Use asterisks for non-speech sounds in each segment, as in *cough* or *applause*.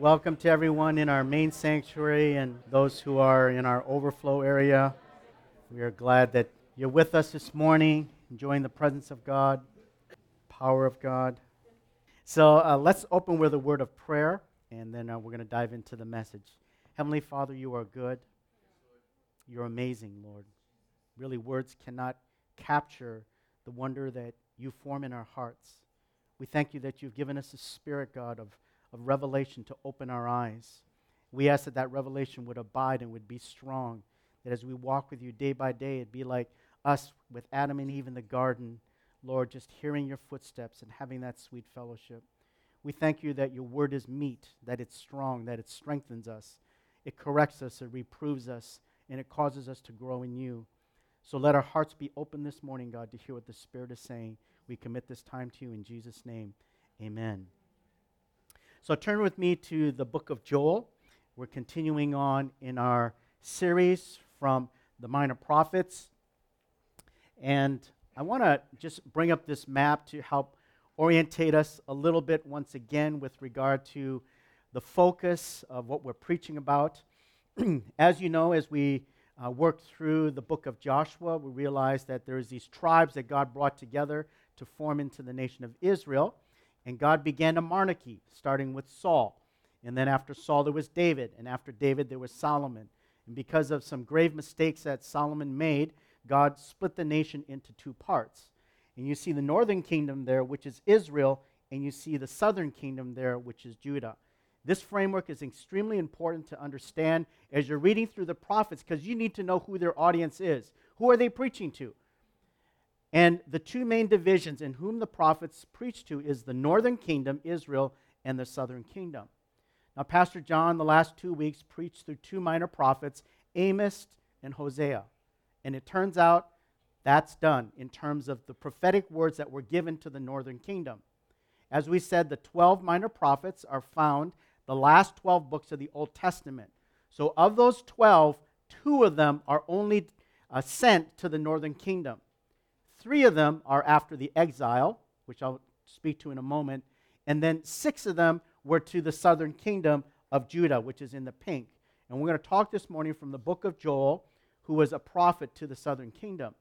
Welcome to everyone in our main sanctuary and those who are in our overflow area. We are glad that you're with us this morning, enjoying the presence of God, power of God. So uh, let's open with a word of prayer, and then uh, we're going to dive into the message. Heavenly Father, you are good. You're amazing, Lord. Really, words cannot capture the wonder that you form in our hearts. We thank you that you've given us a spirit, God, of, of revelation to open our eyes. We ask that that revelation would abide and would be strong, that as we walk with you day by day, it'd be like us with Adam and Eve in the garden, Lord, just hearing your footsteps and having that sweet fellowship. We thank you that your word is meat, that it's strong, that it strengthens us, it corrects us, it reproves us, and it causes us to grow in you. So let our hearts be open this morning, God, to hear what the Spirit is saying. We commit this time to you in Jesus' name. Amen. So turn with me to the book of Joel. We're continuing on in our series from the Minor Prophets. And I want to just bring up this map to help orientate us a little bit once again with regard to the focus of what we're preaching about. *clears throat* as you know, as we uh, worked through the book of Joshua, we realized that there's these tribes that God brought together to form into the nation of Israel. And God began a monarchy, starting with Saul. And then after Saul, there was David. And after David, there was Solomon. And because of some grave mistakes that Solomon made, God split the nation into two parts. And you see the northern kingdom there, which is Israel, and you see the southern kingdom there, which is Judah. This framework is extremely important to understand as you're reading through the prophets because you need to know who their audience is. Who are they preaching to? And the two main divisions in whom the prophets preach to is the northern kingdom, Israel, and the southern kingdom. Now, Pastor John, the last two weeks, preached through two minor prophets, Amos and Hosea. And it turns out that's done in terms of the prophetic words that were given to the northern kingdom. As we said, the 12 minor prophets are found the last 12 books of the Old Testament. So, of those 12, two of them are only uh, sent to the northern kingdom. Three of them are after the exile, which I'll speak to in a moment. And then six of them were to the southern kingdom of Judah, which is in the pink. And we're going to talk this morning from the book of Joel, who was a prophet to the southern kingdom.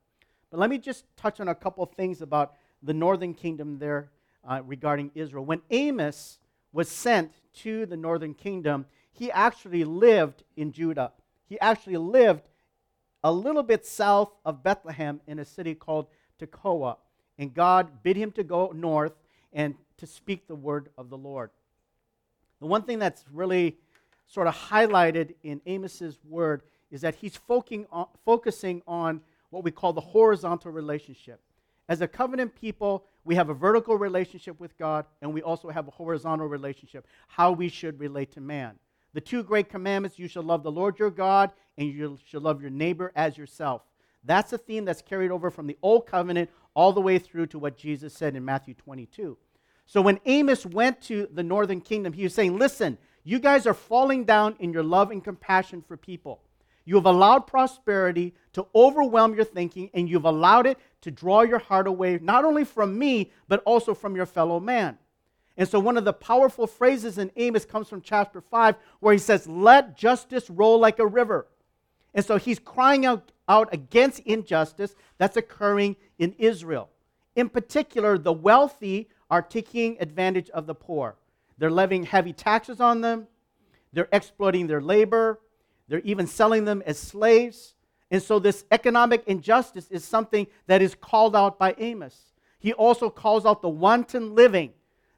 But let me just touch on a couple of things about the northern kingdom there uh, regarding Israel. When Amos was sent to the northern kingdom, he actually lived in Judah. He actually lived a little bit south of Bethlehem in a city called Tekoa. And God bid him to go north and to speak the word of the Lord. The one thing that's really sort of highlighted in Amos's word is that he's focusing on what we call the horizontal relationship. As a covenant people, we have a vertical relationship with God, and we also have a horizontal relationship, how we should relate to man. The two great commandments you shall love the Lord your God, and you shall love your neighbor as yourself. That's a theme that's carried over from the Old Covenant all the way through to what Jesus said in Matthew 22. So when Amos went to the northern kingdom, he was saying, Listen, you guys are falling down in your love and compassion for people. You have allowed prosperity to overwhelm your thinking, and you've allowed it to draw your heart away, not only from me, but also from your fellow man. And so, one of the powerful phrases in Amos comes from chapter 5, where he says, Let justice roll like a river. And so, he's crying out, out against injustice that's occurring in Israel. In particular, the wealthy are taking advantage of the poor. They're levying heavy taxes on them, they're exploiting their labor, they're even selling them as slaves. And so, this economic injustice is something that is called out by Amos. He also calls out the wanton living,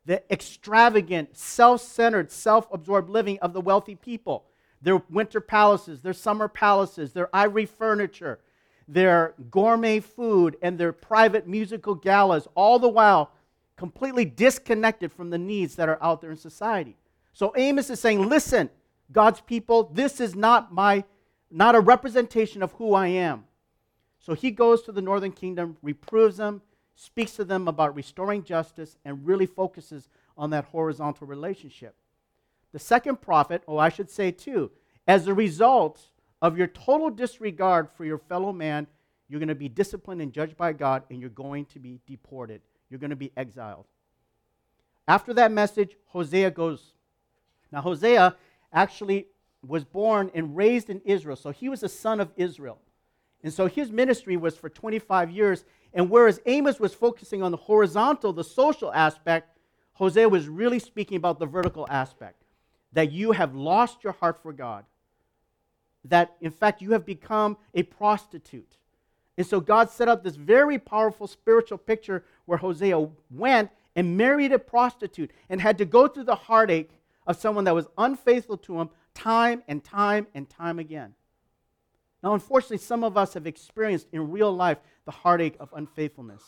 the extravagant, self centered, self absorbed living of the wealthy people. Their winter palaces, their summer palaces, their ivory furniture, their gourmet food, and their private musical galas, all the while completely disconnected from the needs that are out there in society. So Amos is saying, listen, God's people, this is not my not a representation of who I am. So he goes to the northern kingdom, reproves them, speaks to them about restoring justice, and really focuses on that horizontal relationship. The second prophet, oh, I should say too, as a result of your total disregard for your fellow man, you're going to be disciplined and judged by God, and you're going to be deported. You're going to be exiled. After that message, Hosea goes Now, Hosea actually was born and raised in Israel, so he was a son of Israel. And so his ministry was for 25 years. And whereas Amos was focusing on the horizontal, the social aspect, Hosea was really speaking about the vertical aspect that you have lost your heart for God, that in fact you have become a prostitute. And so God set up this very powerful spiritual picture where Hosea went and married a prostitute and had to go through the heartache of someone that was unfaithful to him time and time and time again. Now, unfortunately, some of us have experienced in real life the heartache of unfaithfulness.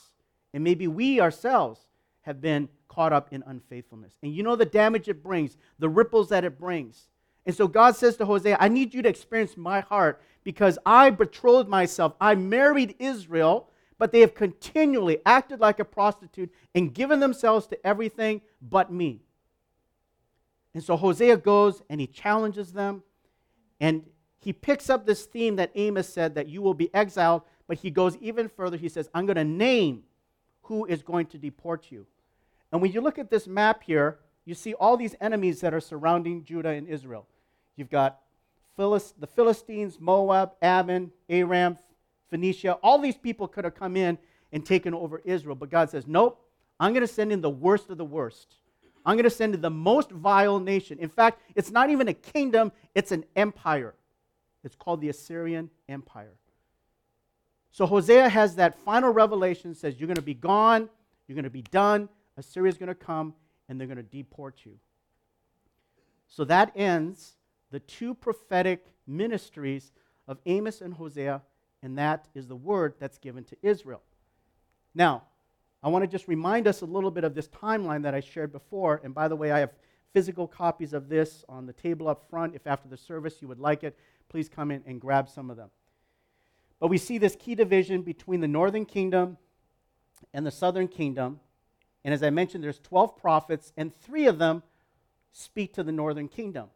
And maybe we ourselves have been caught up in unfaithfulness. And you know the damage it brings, the ripples that it brings. And so God says to Hosea, I need you to experience my heart because I betrothed myself. I married Israel, but they have continually acted like a prostitute and given themselves to everything but me. And so Hosea goes and he challenges them. And he picks up this theme that Amos said that you will be exiled, but he goes even further. He says, I'm going to name who is going to deport you. And when you look at this map here, you see all these enemies that are surrounding Judah and Israel. You've got Philist- the Philistines, Moab, Ammon, Aram, Phoenicia. All these people could have come in and taken over Israel. But God says, Nope, I'm going to send in the worst of the worst. I'm going to send in the most vile nation. In fact, it's not even a kingdom, it's an empire. It's called the Assyrian Empire. So Hosea has that final revelation says, You're going to be gone, you're going to be done, Assyria's going to come, and they're going to deport you. So that ends the two prophetic ministries of Amos and Hosea, and that is the word that's given to Israel. Now, I want to just remind us a little bit of this timeline that I shared before. And by the way, I have physical copies of this on the table up front. If after the service you would like it, please come in and grab some of them. But we see this key division between the northern kingdom and the southern kingdom. And as I mentioned, there's 12 prophets, and three of them speak to the northern kingdom.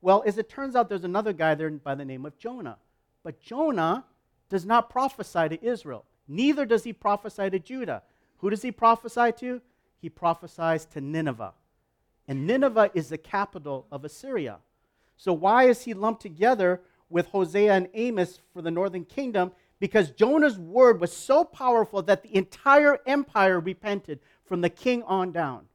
Well, as it turns out, there's another guy there by the name of Jonah. But Jonah does not prophesy to Israel. Neither does he prophesy to Judah. Who does he prophesy to? He prophesies to Nineveh. And Nineveh is the capital of Assyria. So why is he lumped together with Hosea and Amos for the northern kingdom? Because Jonah's word was so powerful that the entire empire repented from the king on down.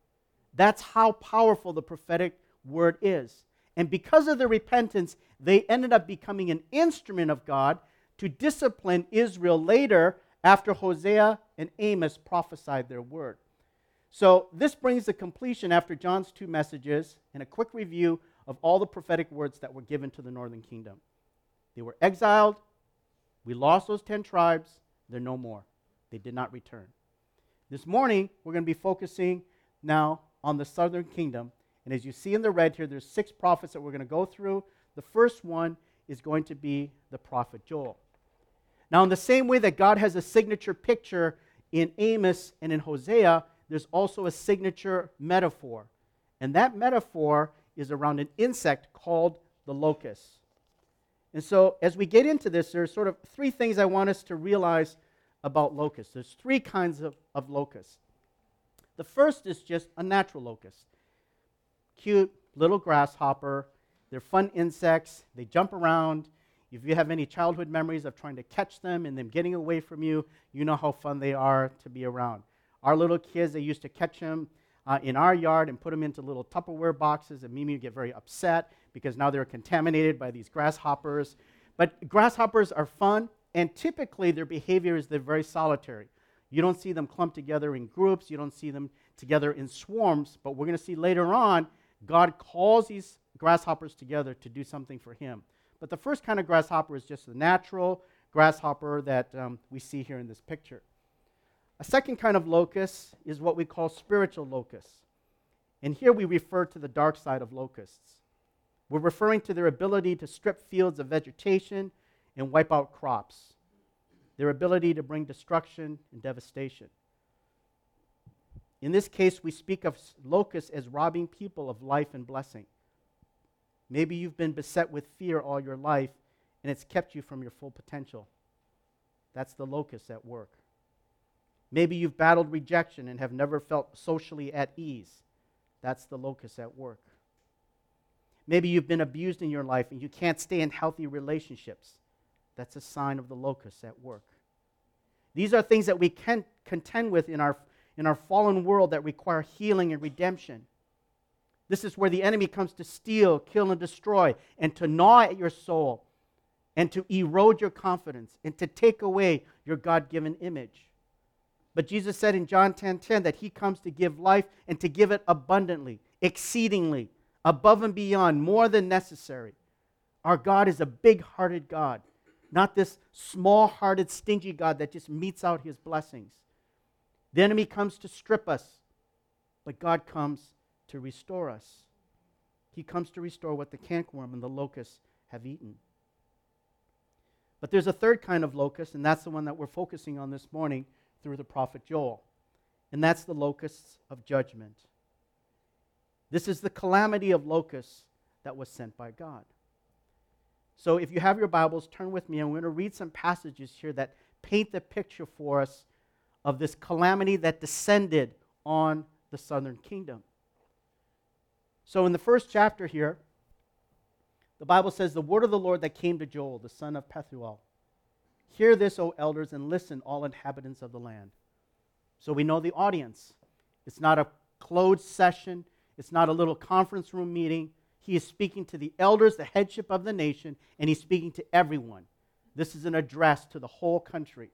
That's how powerful the prophetic word is. And because of the repentance, they ended up becoming an instrument of God to discipline Israel later after Hosea and Amos prophesied their word. So, this brings the completion after John's two messages and a quick review of all the prophetic words that were given to the northern kingdom. They were exiled. We lost those 10 tribes. They're no more. They did not return. This morning, we're going to be focusing now on the southern kingdom. And as you see in the red here, there's six prophets that we're going to go through. The first one is going to be the prophet Joel. Now, in the same way that God has a signature picture in Amos and in Hosea, there's also a signature metaphor. And that metaphor is around an insect called the locust. And so, as we get into this, there's sort of three things I want us to realize about locusts. There's three kinds of, of locusts. The first is just a natural locust cute little grasshopper. They're fun insects, they jump around, if you have any childhood memories of trying to catch them and them getting away from you, you know how fun they are to be around. Our little kids, they used to catch them uh, in our yard and put them into little Tupperware boxes, and Mimi would get very upset because now they're contaminated by these grasshoppers. But grasshoppers are fun, and typically their behavior is they're very solitary. You don't see them clumped together in groups, you don't see them together in swarms, but we're going to see later on God calls these grasshoppers together to do something for Him. But the first kind of grasshopper is just the natural grasshopper that um, we see here in this picture. A second kind of locust is what we call spiritual locusts. And here we refer to the dark side of locusts. We're referring to their ability to strip fields of vegetation and wipe out crops, their ability to bring destruction and devastation. In this case, we speak of locusts as robbing people of life and blessing. Maybe you've been beset with fear all your life and it's kept you from your full potential. That's the locust at work. Maybe you've battled rejection and have never felt socially at ease. That's the locus at work. Maybe you've been abused in your life and you can't stay in healthy relationships. That's a sign of the locus at work. These are things that we can contend with in our, in our fallen world that require healing and redemption. This is where the enemy comes to steal, kill, and destroy, and to gnaw at your soul, and to erode your confidence, and to take away your God given image. But Jesus said in John 10:10 10, 10, that he comes to give life and to give it abundantly, exceedingly, above and beyond, more than necessary. Our God is a big-hearted God, not this small-hearted, stingy God that just metes out his blessings. The enemy comes to strip us, but God comes to restore us. He comes to restore what the cankerworm and the locust have eaten. But there's a third kind of locust, and that's the one that we're focusing on this morning through the prophet Joel. And that's the locusts of judgment. This is the calamity of locusts that was sent by God. So if you have your Bibles, turn with me. and we're going to read some passages here that paint the picture for us of this calamity that descended on the southern kingdom. So, in the first chapter here, the Bible says, The word of the Lord that came to Joel, the son of Pethuel. Hear this, O elders, and listen, all inhabitants of the land. So we know the audience. It's not a closed session, it's not a little conference room meeting. He is speaking to the elders, the headship of the nation, and he's speaking to everyone. This is an address to the whole country.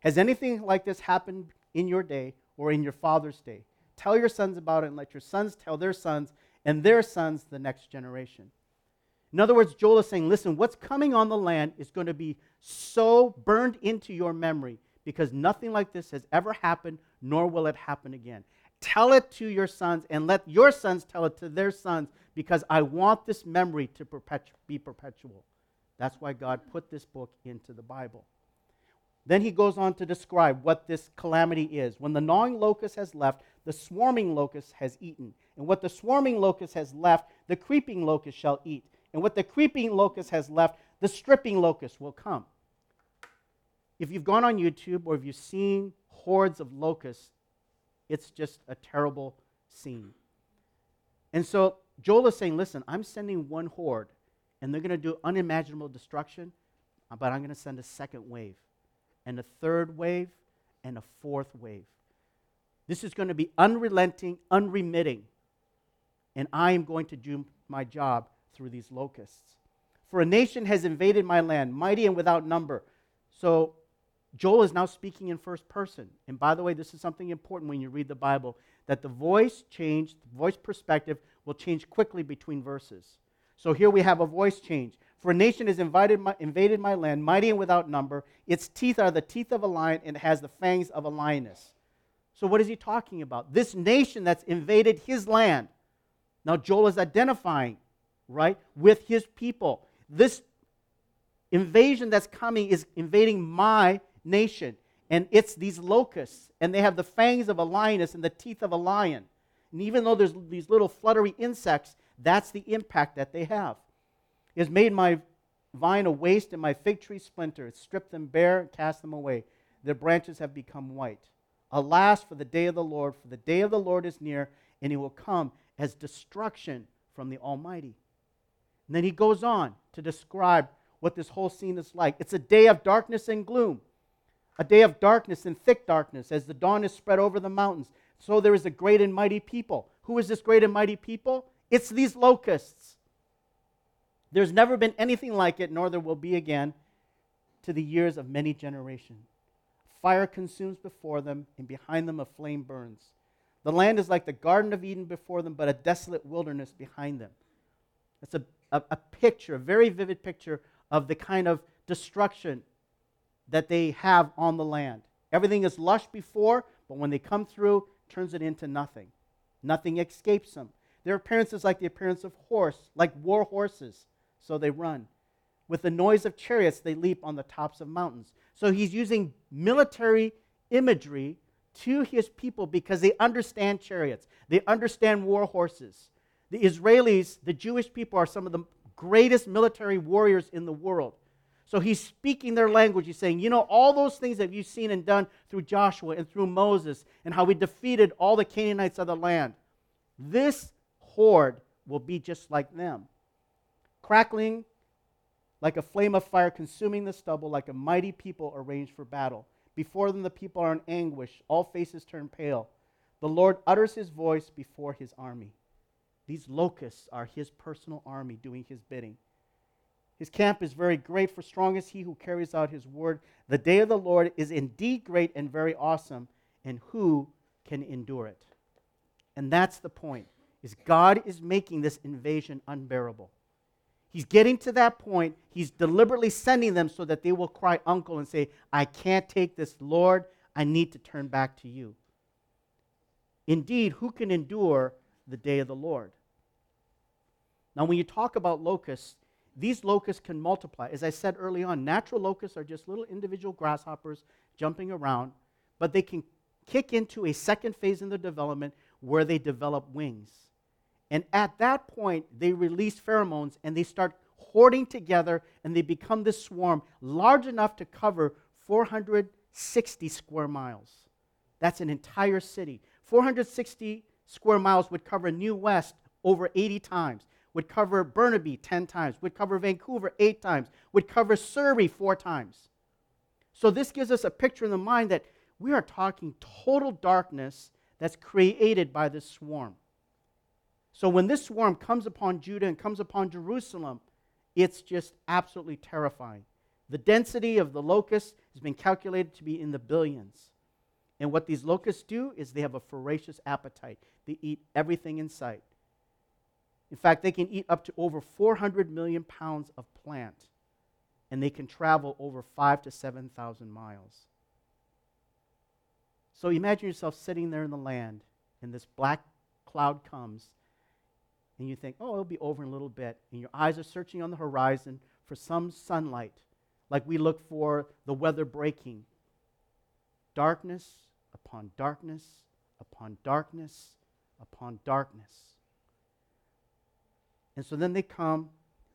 Has anything like this happened in your day or in your father's day? Tell your sons about it and let your sons tell their sons and their sons the next generation. In other words, Joel is saying, listen, what's coming on the land is going to be so burned into your memory because nothing like this has ever happened, nor will it happen again. Tell it to your sons and let your sons tell it to their sons because I want this memory to perpetu- be perpetual. That's why God put this book into the Bible. Then he goes on to describe what this calamity is. When the gnawing locust has left, the swarming locust has eaten. And what the swarming locust has left, the creeping locust shall eat. And what the creeping locust has left, the stripping locust will come. If you've gone on YouTube or if you've seen hordes of locusts, it's just a terrible scene. And so Joel is saying, listen, I'm sending one horde, and they're going to do unimaginable destruction, but I'm going to send a second wave, and a third wave, and a fourth wave. This is going to be unrelenting, unremitting, and I am going to do my job through these locusts. For a nation has invaded my land, mighty and without number. So Joel is now speaking in first person. And by the way, this is something important when you read the Bible that the voice change, the voice perspective will change quickly between verses. So here we have a voice change. For a nation has my, invaded my land, mighty and without number. Its teeth are the teeth of a lion, and it has the fangs of a lioness. So, what is he talking about? This nation that's invaded his land. Now, Joel is identifying right, with his people. This invasion that's coming is invading my nation. And it's these locusts, and they have the fangs of a lioness and the teeth of a lion. And even though there's these little fluttery insects, that's the impact that they have. It has made my vine a waste and my fig tree splinter. It's stripped them bare and cast them away. Their branches have become white. Alas, for the day of the Lord, for the day of the Lord is near, and it will come as destruction from the Almighty. And then he goes on to describe what this whole scene is like. It's a day of darkness and gloom, a day of darkness and thick darkness as the dawn is spread over the mountains. So there is a great and mighty people. Who is this great and mighty people? It's these locusts. There's never been anything like it, nor there will be again to the years of many generations. Fire consumes before them, and behind them a flame burns. The land is like the Garden of Eden before them, but a desolate wilderness behind them. It's a a, a picture, a very vivid picture of the kind of destruction that they have on the land. Everything is lush before, but when they come through, turns it into nothing. Nothing escapes them. Their appearance is like the appearance of horse, like war horses, so they run. With the noise of chariots, they leap on the tops of mountains. So he's using military imagery to his people because they understand chariots, they understand war horses. The Israelis, the Jewish people, are some of the greatest military warriors in the world. So he's speaking their language. He's saying, you know, all those things that you've seen and done through Joshua and through Moses and how we defeated all the Canaanites of the land. This horde will be just like them. crackling like a flame of fire consuming the stubble, like a mighty people arranged for battle. Before them, the people are in anguish, all faces turn pale. The Lord utters his voice before his army. These locusts are his personal army doing his bidding. His camp is very great, for strong is he who carries out his word. The day of the Lord is indeed great and very awesome, and who can endure it? And that's the point. Is God is making this invasion unbearable. He's getting to that point. He's deliberately sending them so that they will cry uncle and say, I can't take this, Lord. I need to turn back to you. Indeed, who can endure the day of the Lord? Now, when you talk about locusts, these locusts can multiply. As I said early on, natural locusts are just little individual grasshoppers jumping around, but they can kick into a second phase in their development where they develop wings. And at that point, they release pheromones and they start hoarding together and they become this swarm large enough to cover 460 square miles. That's an entire city. 460 square miles would cover New West over 80 times, would cover Burnaby 10 times, would cover Vancouver 8 times, would cover Surrey 4 times. So this gives us a picture in the mind that we are talking total darkness that's created by this swarm. So when this swarm comes upon Judah and comes upon Jerusalem, it's just absolutely terrifying. The density of the locusts has been calculated to be in the billions. And what these locusts do is they have a voracious appetite. They eat everything in sight. In fact, they can eat up to over 400 million pounds of plant, and they can travel over five to 7,000 miles. So imagine yourself sitting there in the land, and this black cloud comes, and you think, oh, it'll be over in a little bit, and your eyes are searching on the horizon for some sunlight, like we look for the weather breaking. Darkness upon darkness upon darkness upon darkness. And so then they come,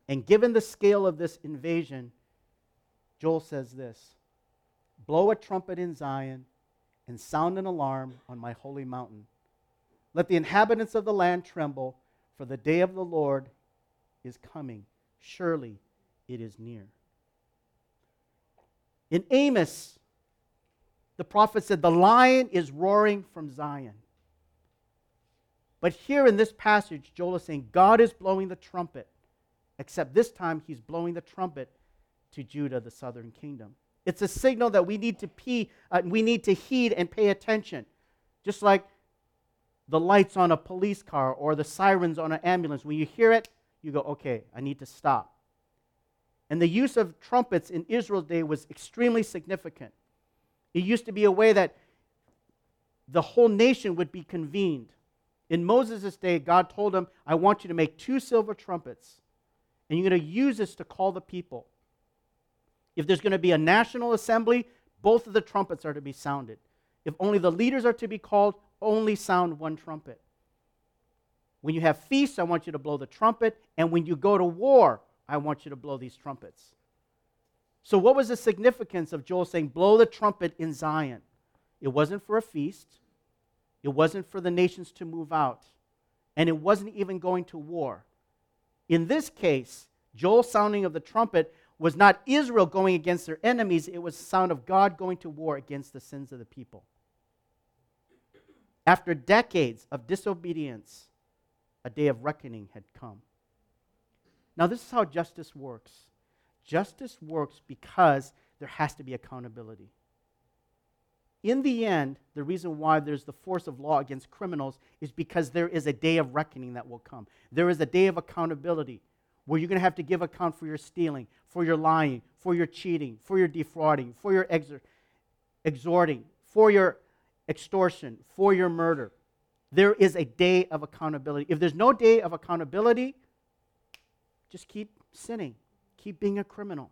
and given the scale of this invasion, Joel says this Blow a trumpet in Zion and sound an alarm on my holy mountain. Let the inhabitants of the land tremble for the day of the Lord is coming. Surely it is near. In Amos, the prophet said, The lion is roaring from Zion. But here in this passage, Joel is saying, God is blowing the trumpet, except this time he's blowing the trumpet to Judah, the southern kingdom. It's a signal that we need to pee, uh, we need to heed and pay attention. Just like the lights on a police car or the sirens on an ambulance, when you hear it, you go, okay, I need to stop. And the use of trumpets in Israel's day was extremely significant. It used to be a way that the whole nation would be convened. In Moses' day, God told him, I want you to make two silver trumpets, and you're going to use this to call the people. If there's going to be a national assembly, both of the trumpets are to be sounded. If only the leaders are to be called, only sound one trumpet. When you have feasts, I want you to blow the trumpet. And when you go to war, I want you to blow these trumpets. So, what was the significance of Joel saying, blow the trumpet in Zion? It wasn't for a feast, it wasn't for the nations to move out, and it wasn't even going to war. In this case, Joel's sounding of the trumpet was not Israel going against their enemies, it was the sound of God going to war against the sins of the people. After decades of disobedience, a day of reckoning had come. Now, this is how justice works justice works because there has to be accountability. In the end, the reason why there's the force of law against criminals is because there is a day of reckoning that will come. There is a day of accountability where you're going to have to give account for your stealing, for your lying, for your cheating, for your defrauding, for your exor- exhorting, for your extortion, for your murder. There is a day of accountability. If there's no day of accountability, just keep sinning, keep being a criminal.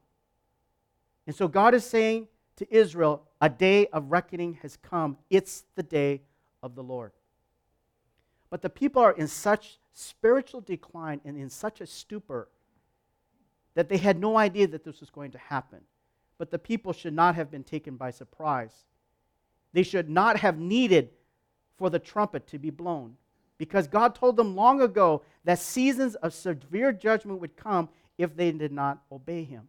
And so God is saying to Israel, a day of reckoning has come. It's the day of the Lord. But the people are in such spiritual decline and in such a stupor that they had no idea that this was going to happen. But the people should not have been taken by surprise. They should not have needed for the trumpet to be blown because God told them long ago that seasons of severe judgment would come if they did not obey him.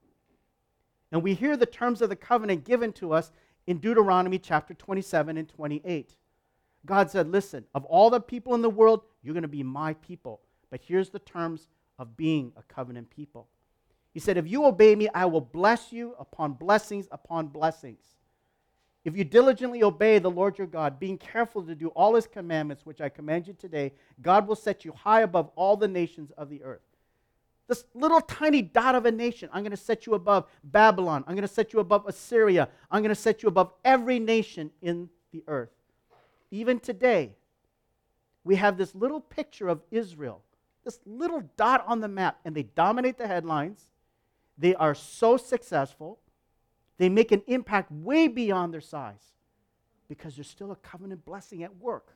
And we hear the terms of the covenant given to us in Deuteronomy chapter 27 and 28. God said, Listen, of all the people in the world, you're going to be my people. But here's the terms of being a covenant people. He said, If you obey me, I will bless you upon blessings upon blessings. If you diligently obey the Lord your God, being careful to do all his commandments, which I command you today, God will set you high above all the nations of the earth. This little tiny dot of a nation, I'm going to set you above Babylon. I'm going to set you above Assyria. I'm going to set you above every nation in the earth. Even today, we have this little picture of Israel, this little dot on the map, and they dominate the headlines. They are so successful. They make an impact way beyond their size because there's still a covenant blessing at work.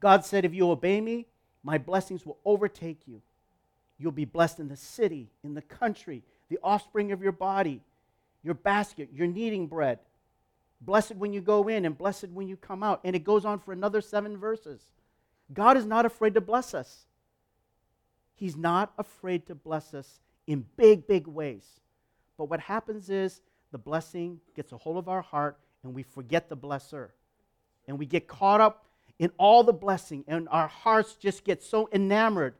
God said, If you obey me, my blessings will overtake you. You'll be blessed in the city, in the country, the offspring of your body, your basket, your kneading bread. Blessed when you go in and blessed when you come out. And it goes on for another seven verses. God is not afraid to bless us. He's not afraid to bless us in big, big ways. But what happens is the blessing gets a hold of our heart and we forget the blesser. And we get caught up in all the blessing, and our hearts just get so enamored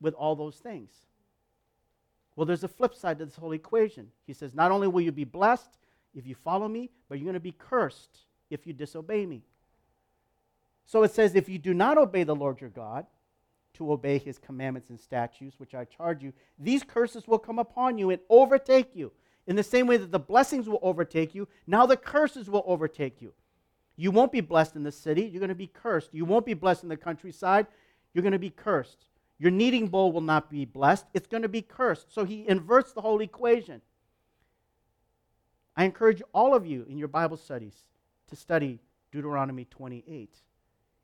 with all those things. Well, there's a flip side to this whole equation. He says, Not only will you be blessed if you follow me, but you're going to be cursed if you disobey me. So it says, If you do not obey the Lord your God, to obey his commandments and statutes, which I charge you, these curses will come upon you and overtake you. In the same way that the blessings will overtake you, now the curses will overtake you. You won't be blessed in the city, you're going to be cursed. You won't be blessed in the countryside, you're going to be cursed. Your kneading bowl will not be blessed, it's going to be cursed. So he inverts the whole equation. I encourage all of you in your Bible studies to study Deuteronomy 28.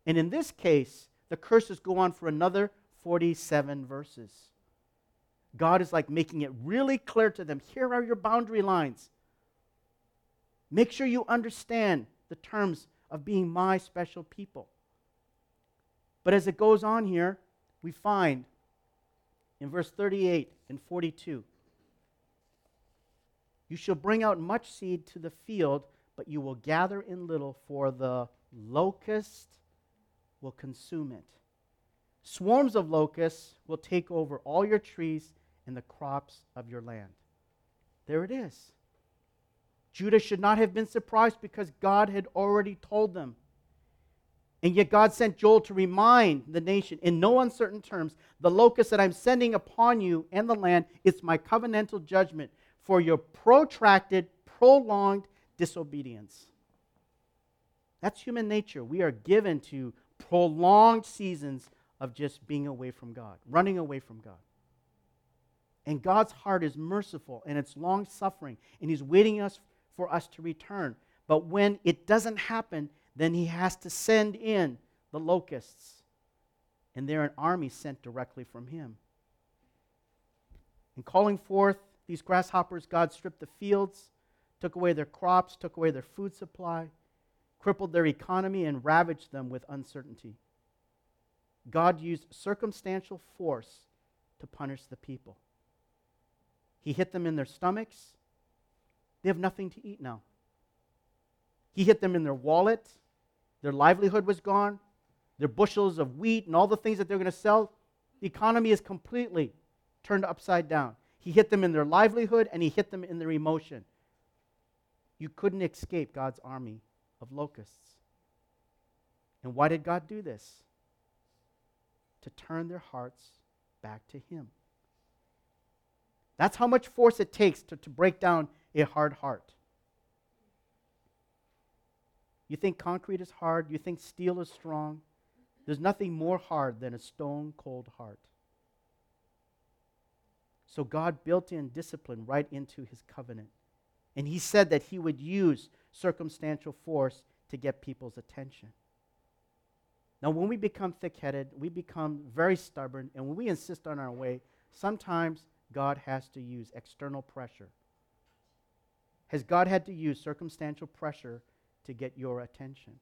And in this case, the curses go on for another 47 verses. God is like making it really clear to them here are your boundary lines. Make sure you understand the terms of being my special people. But as it goes on here, we find in verse 38 and 42 You shall bring out much seed to the field, but you will gather in little, for the locust will consume it. Swarms of locusts will take over all your trees and the crops of your land. There it is. Judah should not have been surprised because God had already told them. And yet God sent Joel to remind the nation in no uncertain terms the locust that I'm sending upon you and the land is my covenantal judgment for your protracted, prolonged disobedience. That's human nature. We are given to prolonged seasons of just being away from God, running away from God. And God's heart is merciful and it's long suffering, and He's waiting us for us to return. But when it doesn't happen, then he has to send in the locusts. And they're an army sent directly from him. In calling forth these grasshoppers, God stripped the fields, took away their crops, took away their food supply, crippled their economy, and ravaged them with uncertainty. God used circumstantial force to punish the people. He hit them in their stomachs, they have nothing to eat now. He hit them in their wallet. Their livelihood was gone. Their bushels of wheat and all the things that they're going to sell. The economy is completely turned upside down. He hit them in their livelihood and he hit them in their emotion. You couldn't escape God's army of locusts. And why did God do this? To turn their hearts back to Him. That's how much force it takes to, to break down a hard heart. You think concrete is hard, you think steel is strong. There's nothing more hard than a stone cold heart. So God built in discipline right into his covenant. And he said that he would use circumstantial force to get people's attention. Now, when we become thick headed, we become very stubborn, and when we insist on our way, sometimes God has to use external pressure has God had to use circumstantial pressure to get your attention?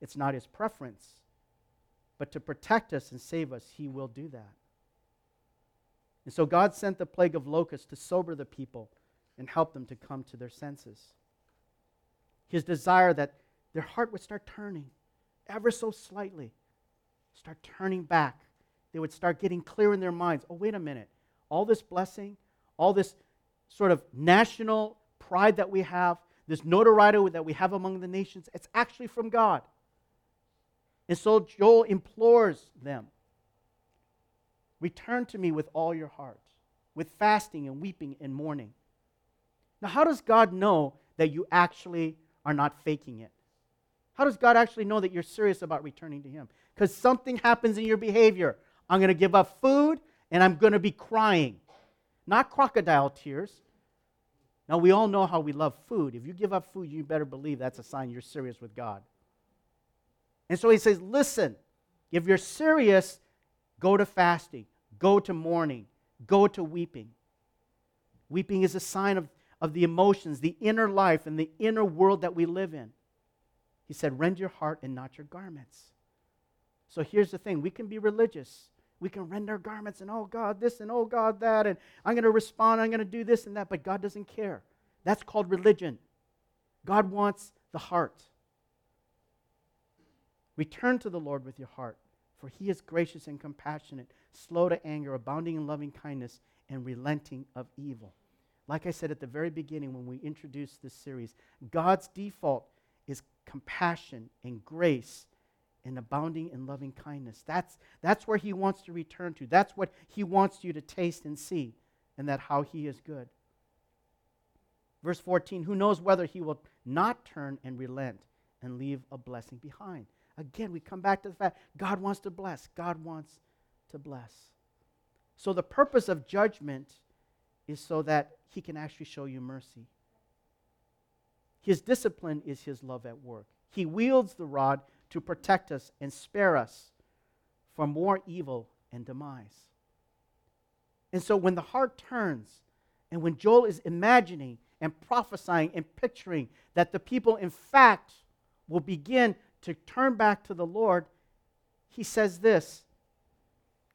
It's not his preference, but to protect us and save us, he will do that. And so God sent the plague of locusts to sober the people and help them to come to their senses. His desire that their heart would start turning ever so slightly, start turning back. They would start getting clear in their minds. Oh, wait a minute. All this blessing, all this sort of national pride that we have, this notoriety that we have among the nations, it's actually from God. And so Joel implores them Return to me with all your heart, with fasting and weeping and mourning. Now, how does God know that you actually are not faking it? How does God actually know that you're serious about returning to Him? Because something happens in your behavior. I'm going to give up food and I'm going to be crying. Not crocodile tears. Now, we all know how we love food. If you give up food, you better believe that's a sign you're serious with God. And so he says, listen, if you're serious, go to fasting, go to mourning, go to weeping. Weeping is a sign of, of the emotions, the inner life, and the inner world that we live in. He said, rend your heart and not your garments. So here's the thing we can be religious. We can rend our garments and, oh God, this and oh God, that, and I'm going to respond, I'm going to do this and that, but God doesn't care. That's called religion. God wants the heart. Return to the Lord with your heart, for he is gracious and compassionate, slow to anger, abounding in loving kindness, and relenting of evil. Like I said at the very beginning when we introduced this series, God's default is compassion and grace and abounding in loving kindness. That's, that's where he wants to return to. That's what he wants you to taste and see, and that how he is good. Verse 14, who knows whether he will not turn and relent and leave a blessing behind? Again, we come back to the fact God wants to bless. God wants to bless. So the purpose of judgment is so that he can actually show you mercy. His discipline is his love at work. He wields the rod to protect us and spare us from more evil and demise. And so when the heart turns, and when Joel is imagining and prophesying and picturing that the people, in fact, will begin to turn back to the Lord, he says this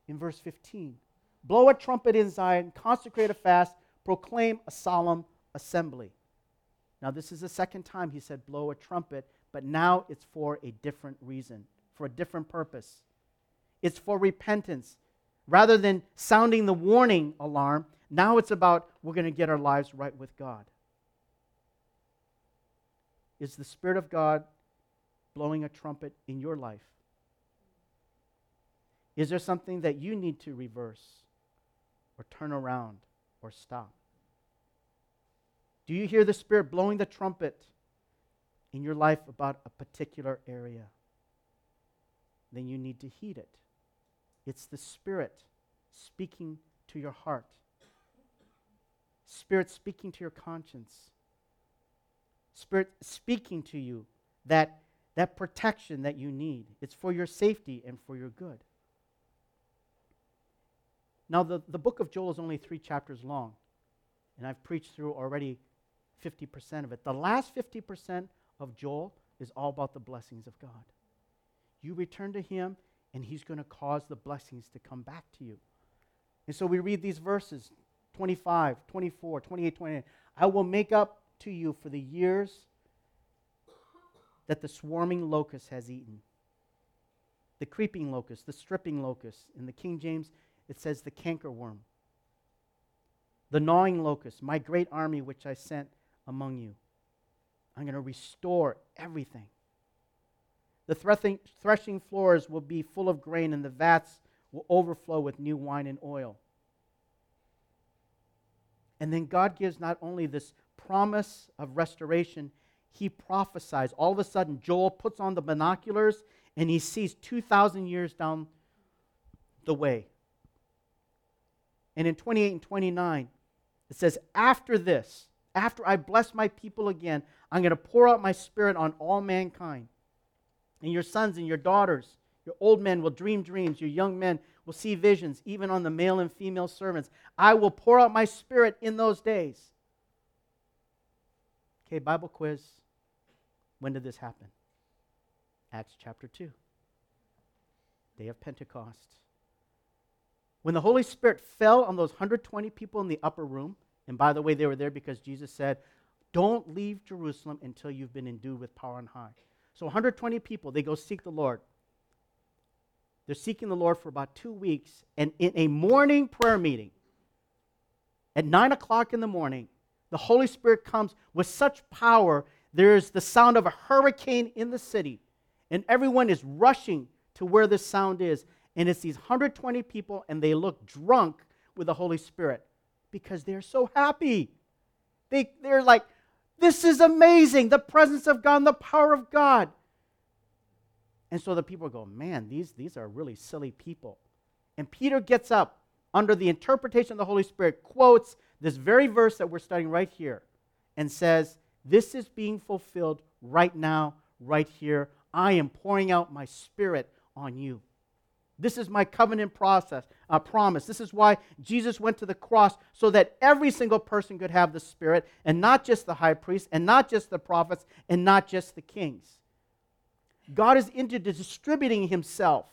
in verse 15 Blow a trumpet in Zion, consecrate a fast, proclaim a solemn assembly. Now, this is the second time he said, blow a trumpet, but now it's for a different reason, for a different purpose. It's for repentance. Rather than sounding the warning alarm, now it's about we're going to get our lives right with God. Is the Spirit of God blowing a trumpet in your life? Is there something that you need to reverse or turn around or stop? Do you hear the Spirit blowing the trumpet in your life about a particular area? Then you need to heed it. It's the Spirit speaking to your heart, Spirit speaking to your conscience, Spirit speaking to you that that protection that you need. It's for your safety and for your good. Now, the, the book of Joel is only three chapters long, and I've preached through already 50% of it. The last 50% of Joel is all about the blessings of God. You return to Him, and He's going to cause the blessings to come back to you. And so we read these verses 25, 24, 28, 29. I will make up to you for the years that the swarming locust has eaten. The creeping locust, the stripping locust. In the King James, it says the cankerworm. The gnawing locust, my great army which I sent among you. I'm going to restore everything. The threshing, floors will be full of grain, and the vats will overflow with new wine and oil. And then God gives not only this promise of restoration, he prophesies. All of a sudden, Joel puts on the binoculars and he sees 2,000 years down the way. And in 28 and 29, it says, After this, after I bless my people again, I'm going to pour out my spirit on all mankind. And your sons and your daughters, your old men will dream dreams, your young men will see visions, even on the male and female servants. I will pour out my spirit in those days. Okay, Bible quiz. When did this happen? Acts chapter 2. Day of Pentecost. When the Holy Spirit fell on those 120 people in the upper room, and by the way, they were there because Jesus said, Don't leave Jerusalem until you've been endued with power on high. So 120 people, they go seek the Lord. They're seeking the Lord for about two weeks, and in a morning prayer meeting, at 9 o'clock in the morning, the Holy Spirit comes with such power, there's the sound of a hurricane in the city, and everyone is rushing to where the sound is. And it's these 120 people, and they look drunk with the Holy Spirit because they're so happy. They, they're like, this is amazing. The presence of God and the power of God. And so the people go, man, these, these are really silly people. And Peter gets up under the interpretation of the Holy Spirit, quotes this very verse that we're studying right here, and says, This is being fulfilled right now, right here. I am pouring out my spirit on you. This is my covenant process, uh, promise. This is why Jesus went to the cross so that every single person could have the Spirit, and not just the high priest, and not just the prophets, and not just the kings. God is into distributing Himself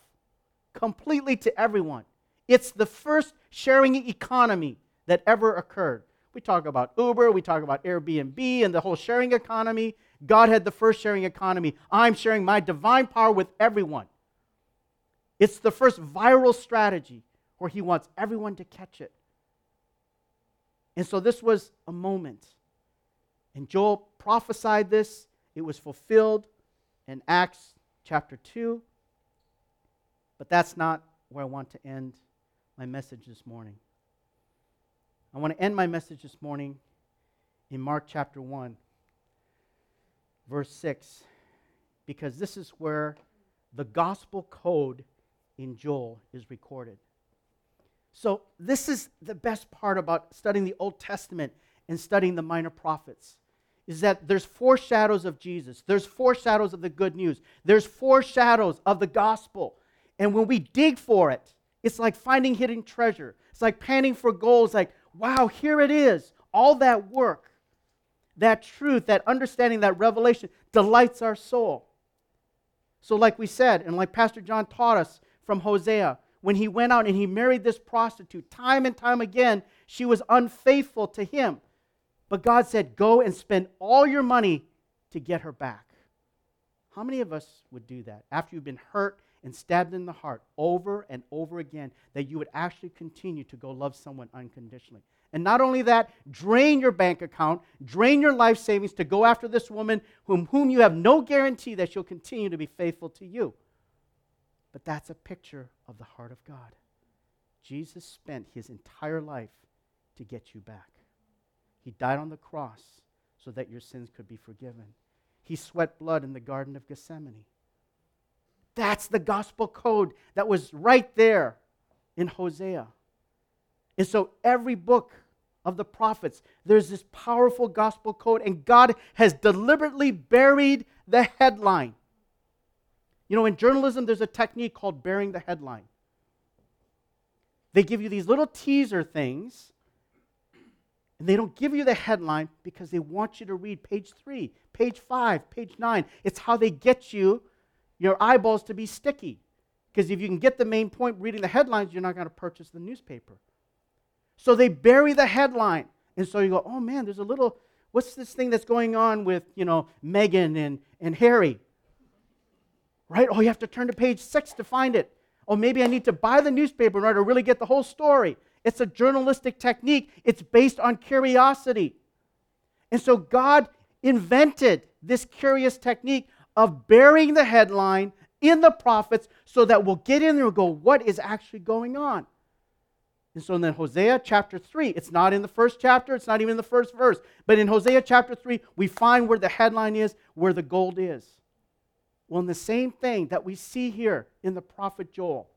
completely to everyone. It's the first sharing economy that ever occurred. We talk about Uber, we talk about Airbnb, and the whole sharing economy. God had the first sharing economy. I'm sharing my divine power with everyone. It's the first viral strategy where he wants everyone to catch it. And so this was a moment. And Joel prophesied this, it was fulfilled in Acts chapter 2. But that's not where I want to end my message this morning. I want to end my message this morning in Mark chapter 1, verse 6, because this is where the gospel code in Joel is recorded. So, this is the best part about studying the Old Testament and studying the minor prophets is that there's foreshadows of Jesus. There's foreshadows of the good news. There's foreshadows of the gospel. And when we dig for it, it's like finding hidden treasure. It's like panning for gold. It's like, wow, here it is. All that work, that truth, that understanding, that revelation delights our soul. So, like we said, and like Pastor John taught us, from Hosea when he went out and he married this prostitute. Time and time again, she was unfaithful to him. But God said, Go and spend all your money to get her back. How many of us would do that after you've been hurt and stabbed in the heart over and over again, that you would actually continue to go love someone unconditionally? And not only that, drain your bank account, drain your life savings to go after this woman whom, whom you have no guarantee that she'll continue to be faithful to you. But that's a picture of the heart of God. Jesus spent his entire life to get you back. He died on the cross so that your sins could be forgiven. He sweat blood in the Garden of Gethsemane. That's the gospel code that was right there in Hosea. And so every book of the prophets, there's this powerful gospel code, and God has deliberately buried the headline. You know, in journalism, there's a technique called burying the headline. They give you these little teaser things, and they don't give you the headline because they want you to read page three, page five, page nine. It's how they get you, your eyeballs to be sticky. Because if you can get the main point reading the headlines, you're not going to purchase the newspaper. So they bury the headline. And so you go, oh man, there's a little, what's this thing that's going on with, you know, Meghan and, and Harry? Right? Oh, you have to turn to page six to find it. Oh, maybe I need to buy the newspaper in order to really get the whole story. It's a journalistic technique, it's based on curiosity. And so God invented this curious technique of burying the headline in the prophets so that we'll get in there and go, what is actually going on? And so then Hosea chapter 3, it's not in the first chapter, it's not even in the first verse, but in Hosea chapter 3, we find where the headline is, where the gold is. Well, in the same thing that we see here in the prophet Joel,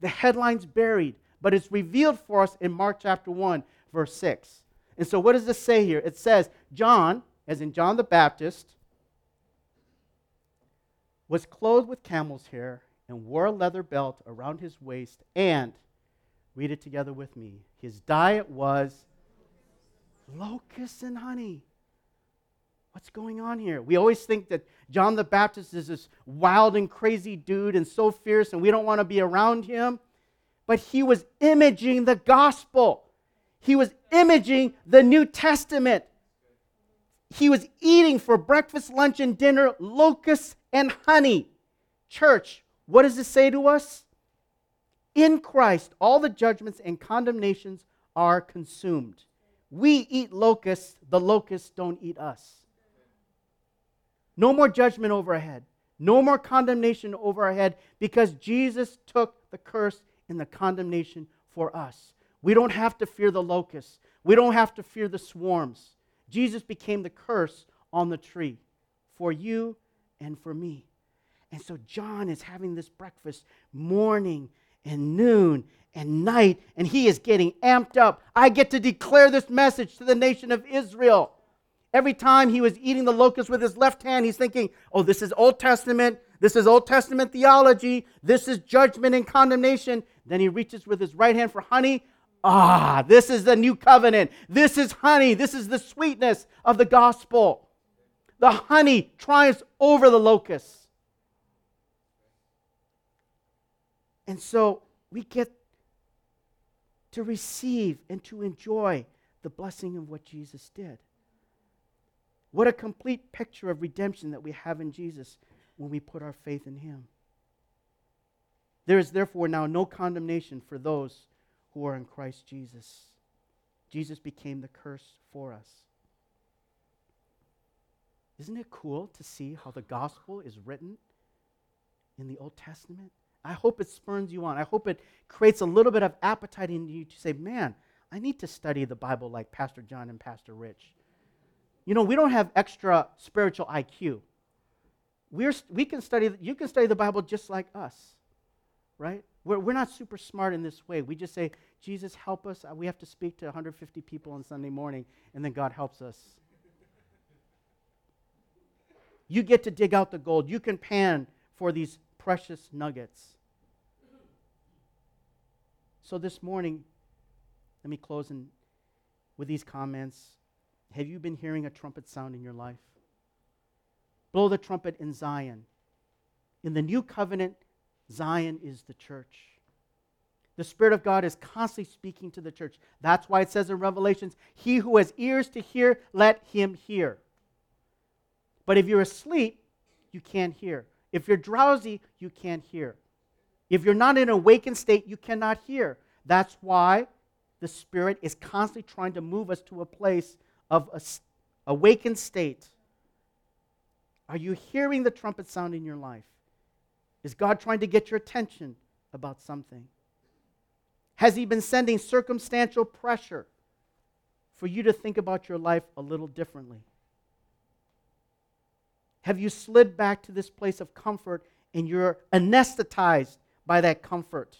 the headline's buried, but it's revealed for us in Mark chapter 1, verse 6. And so, what does this say here? It says, John, as in John the Baptist, was clothed with camel's hair and wore a leather belt around his waist, and, read it together with me, his diet was locusts and honey. What's going on here? We always think that John the Baptist is this wild and crazy dude and so fierce, and we don't want to be around him. but he was imaging the gospel. He was imaging the New Testament. He was eating for breakfast, lunch, and dinner locusts and honey. Church, what does this say to us? In Christ, all the judgments and condemnations are consumed. We eat locusts, the locusts don't eat us. No more judgment over our head. No more condemnation over our head because Jesus took the curse and the condemnation for us. We don't have to fear the locusts. We don't have to fear the swarms. Jesus became the curse on the tree for you and for me. And so John is having this breakfast morning and noon and night, and he is getting amped up. I get to declare this message to the nation of Israel. Every time he was eating the locust with his left hand, he's thinking, oh, this is Old Testament. This is Old Testament theology. This is judgment and condemnation. Then he reaches with his right hand for honey. Ah, this is the new covenant. This is honey. This is the sweetness of the gospel. The honey triumphs over the locusts. And so we get to receive and to enjoy the blessing of what Jesus did. What a complete picture of redemption that we have in Jesus when we put our faith in Him. There is therefore now no condemnation for those who are in Christ Jesus. Jesus became the curse for us. Isn't it cool to see how the gospel is written in the Old Testament? I hope it spurns you on. I hope it creates a little bit of appetite in you to say, man, I need to study the Bible like Pastor John and Pastor Rich. You know, we don't have extra spiritual IQ. We're, we can study, you can study the Bible just like us, right? We're, we're not super smart in this way. We just say, Jesus, help us. Uh, we have to speak to 150 people on Sunday morning, and then God helps us. You get to dig out the gold. You can pan for these precious nuggets. So this morning, let me close in, with these comments. Have you been hearing a trumpet sound in your life? Blow the trumpet in Zion. In the new covenant, Zion is the church. The Spirit of God is constantly speaking to the church. That's why it says in Revelations, He who has ears to hear, let him hear. But if you're asleep, you can't hear. If you're drowsy, you can't hear. If you're not in an awakened state, you cannot hear. That's why the Spirit is constantly trying to move us to a place of a awakened state. Are you hearing the trumpet sound in your life? Is God trying to get your attention about something? Has He been sending circumstantial pressure for you to think about your life a little differently? Have you slid back to this place of comfort and you're anesthetized by that comfort,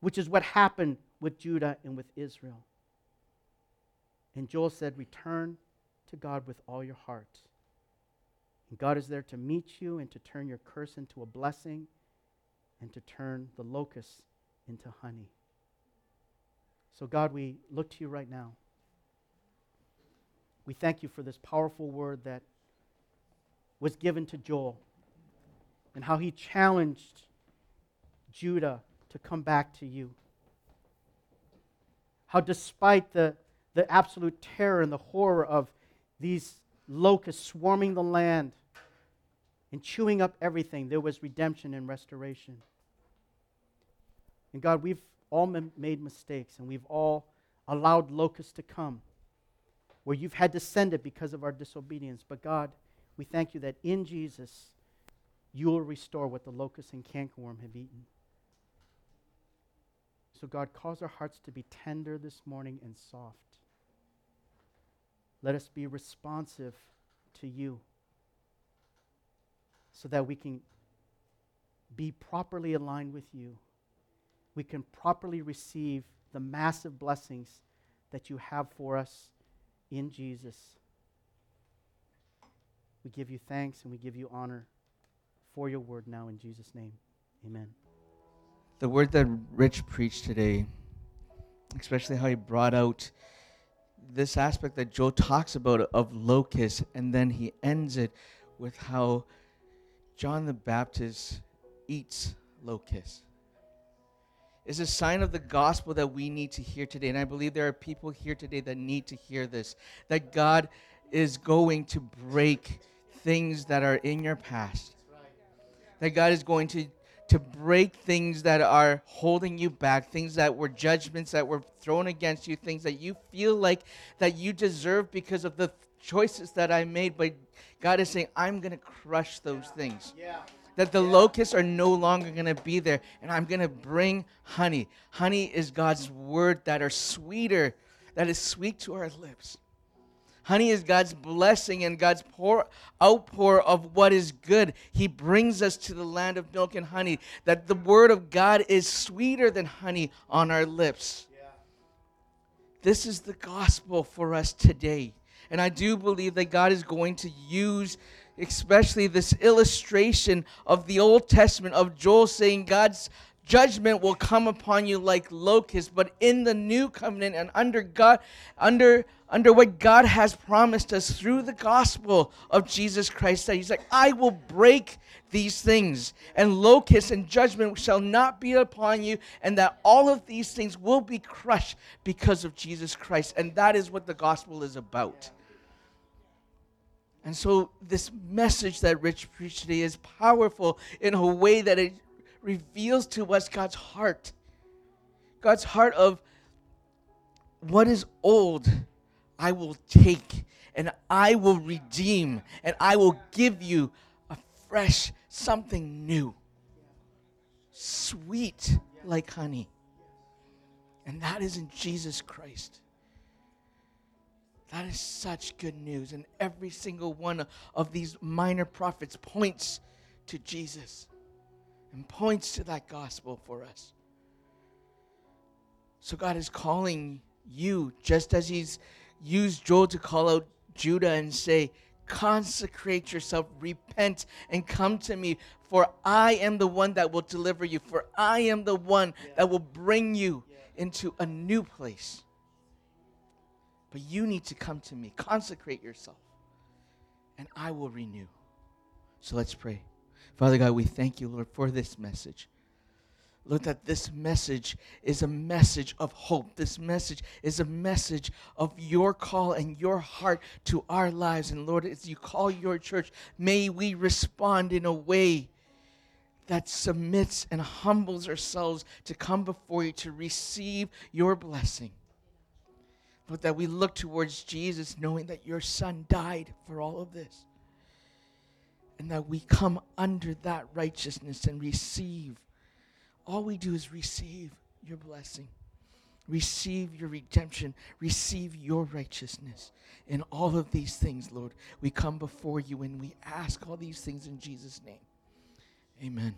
which is what happened with Judah and with Israel? And Joel said, Return to God with all your heart. And God is there to meet you and to turn your curse into a blessing and to turn the locusts into honey. So, God, we look to you right now. We thank you for this powerful word that was given to Joel and how he challenged Judah to come back to you. How, despite the the absolute terror and the horror of these locusts swarming the land and chewing up everything, there was redemption and restoration. And God, we've all made mistakes and we've all allowed locusts to come where you've had to send it because of our disobedience. But God, we thank you that in Jesus, you will restore what the locust and cankerworm have eaten. So, God, cause our hearts to be tender this morning and soft. Let us be responsive to you so that we can be properly aligned with you. We can properly receive the massive blessings that you have for us in Jesus. We give you thanks and we give you honor for your word now in Jesus' name. Amen. The word that Rich preached today, especially how he brought out this aspect that Joel talks about of locusts, and then he ends it with how John the Baptist eats locusts. is a sign of the gospel that we need to hear today. And I believe there are people here today that need to hear this that God is going to break things that are in your past. That God is going to to break things that are holding you back, things that were judgments that were thrown against you, things that you feel like that you deserve because of the choices that I made, but God is saying, I'm going to crush those things. Yeah. That the locusts are no longer going to be there, and I'm going to bring honey. Honey is God's word that are sweeter, that is sweet to our lips. Honey is God's blessing and God's pour outpour of what is good. He brings us to the land of milk and honey. That the word of God is sweeter than honey on our lips. This is the gospel for us today. And I do believe that God is going to use especially this illustration of the Old Testament of Joel saying God's judgment will come upon you like locusts but in the new covenant and under god under under what god has promised us through the gospel of jesus christ that he's like i will break these things and locusts and judgment shall not be upon you and that all of these things will be crushed because of jesus christ. And that is what the gospel is about. And so, this message that Rich preached today is powerful in a way that it reveals to us God's heart. God's heart of what is old, I will take and I will redeem and I will give you a fresh something new. Sweet like honey. And that is in Jesus Christ. That is such good news. And every single one of these minor prophets points to Jesus and points to that gospel for us. So God is calling you, just as He's used Joel to call out Judah and say, Consecrate yourself, repent, and come to me, for I am the one that will deliver you, for I am the one that will bring you into a new place. But you need to come to me, consecrate yourself, and I will renew. So let's pray. Father God, we thank you, Lord, for this message. Lord, that this message is a message of hope. This message is a message of your call and your heart to our lives. And Lord, as you call your church, may we respond in a way that submits and humbles ourselves to come before you to receive your blessing. Lord, that we look towards Jesus knowing that your son died for all of this. And that we come under that righteousness and receive. All we do is receive your blessing, receive your redemption, receive your righteousness. In all of these things, Lord, we come before you and we ask all these things in Jesus' name. Amen.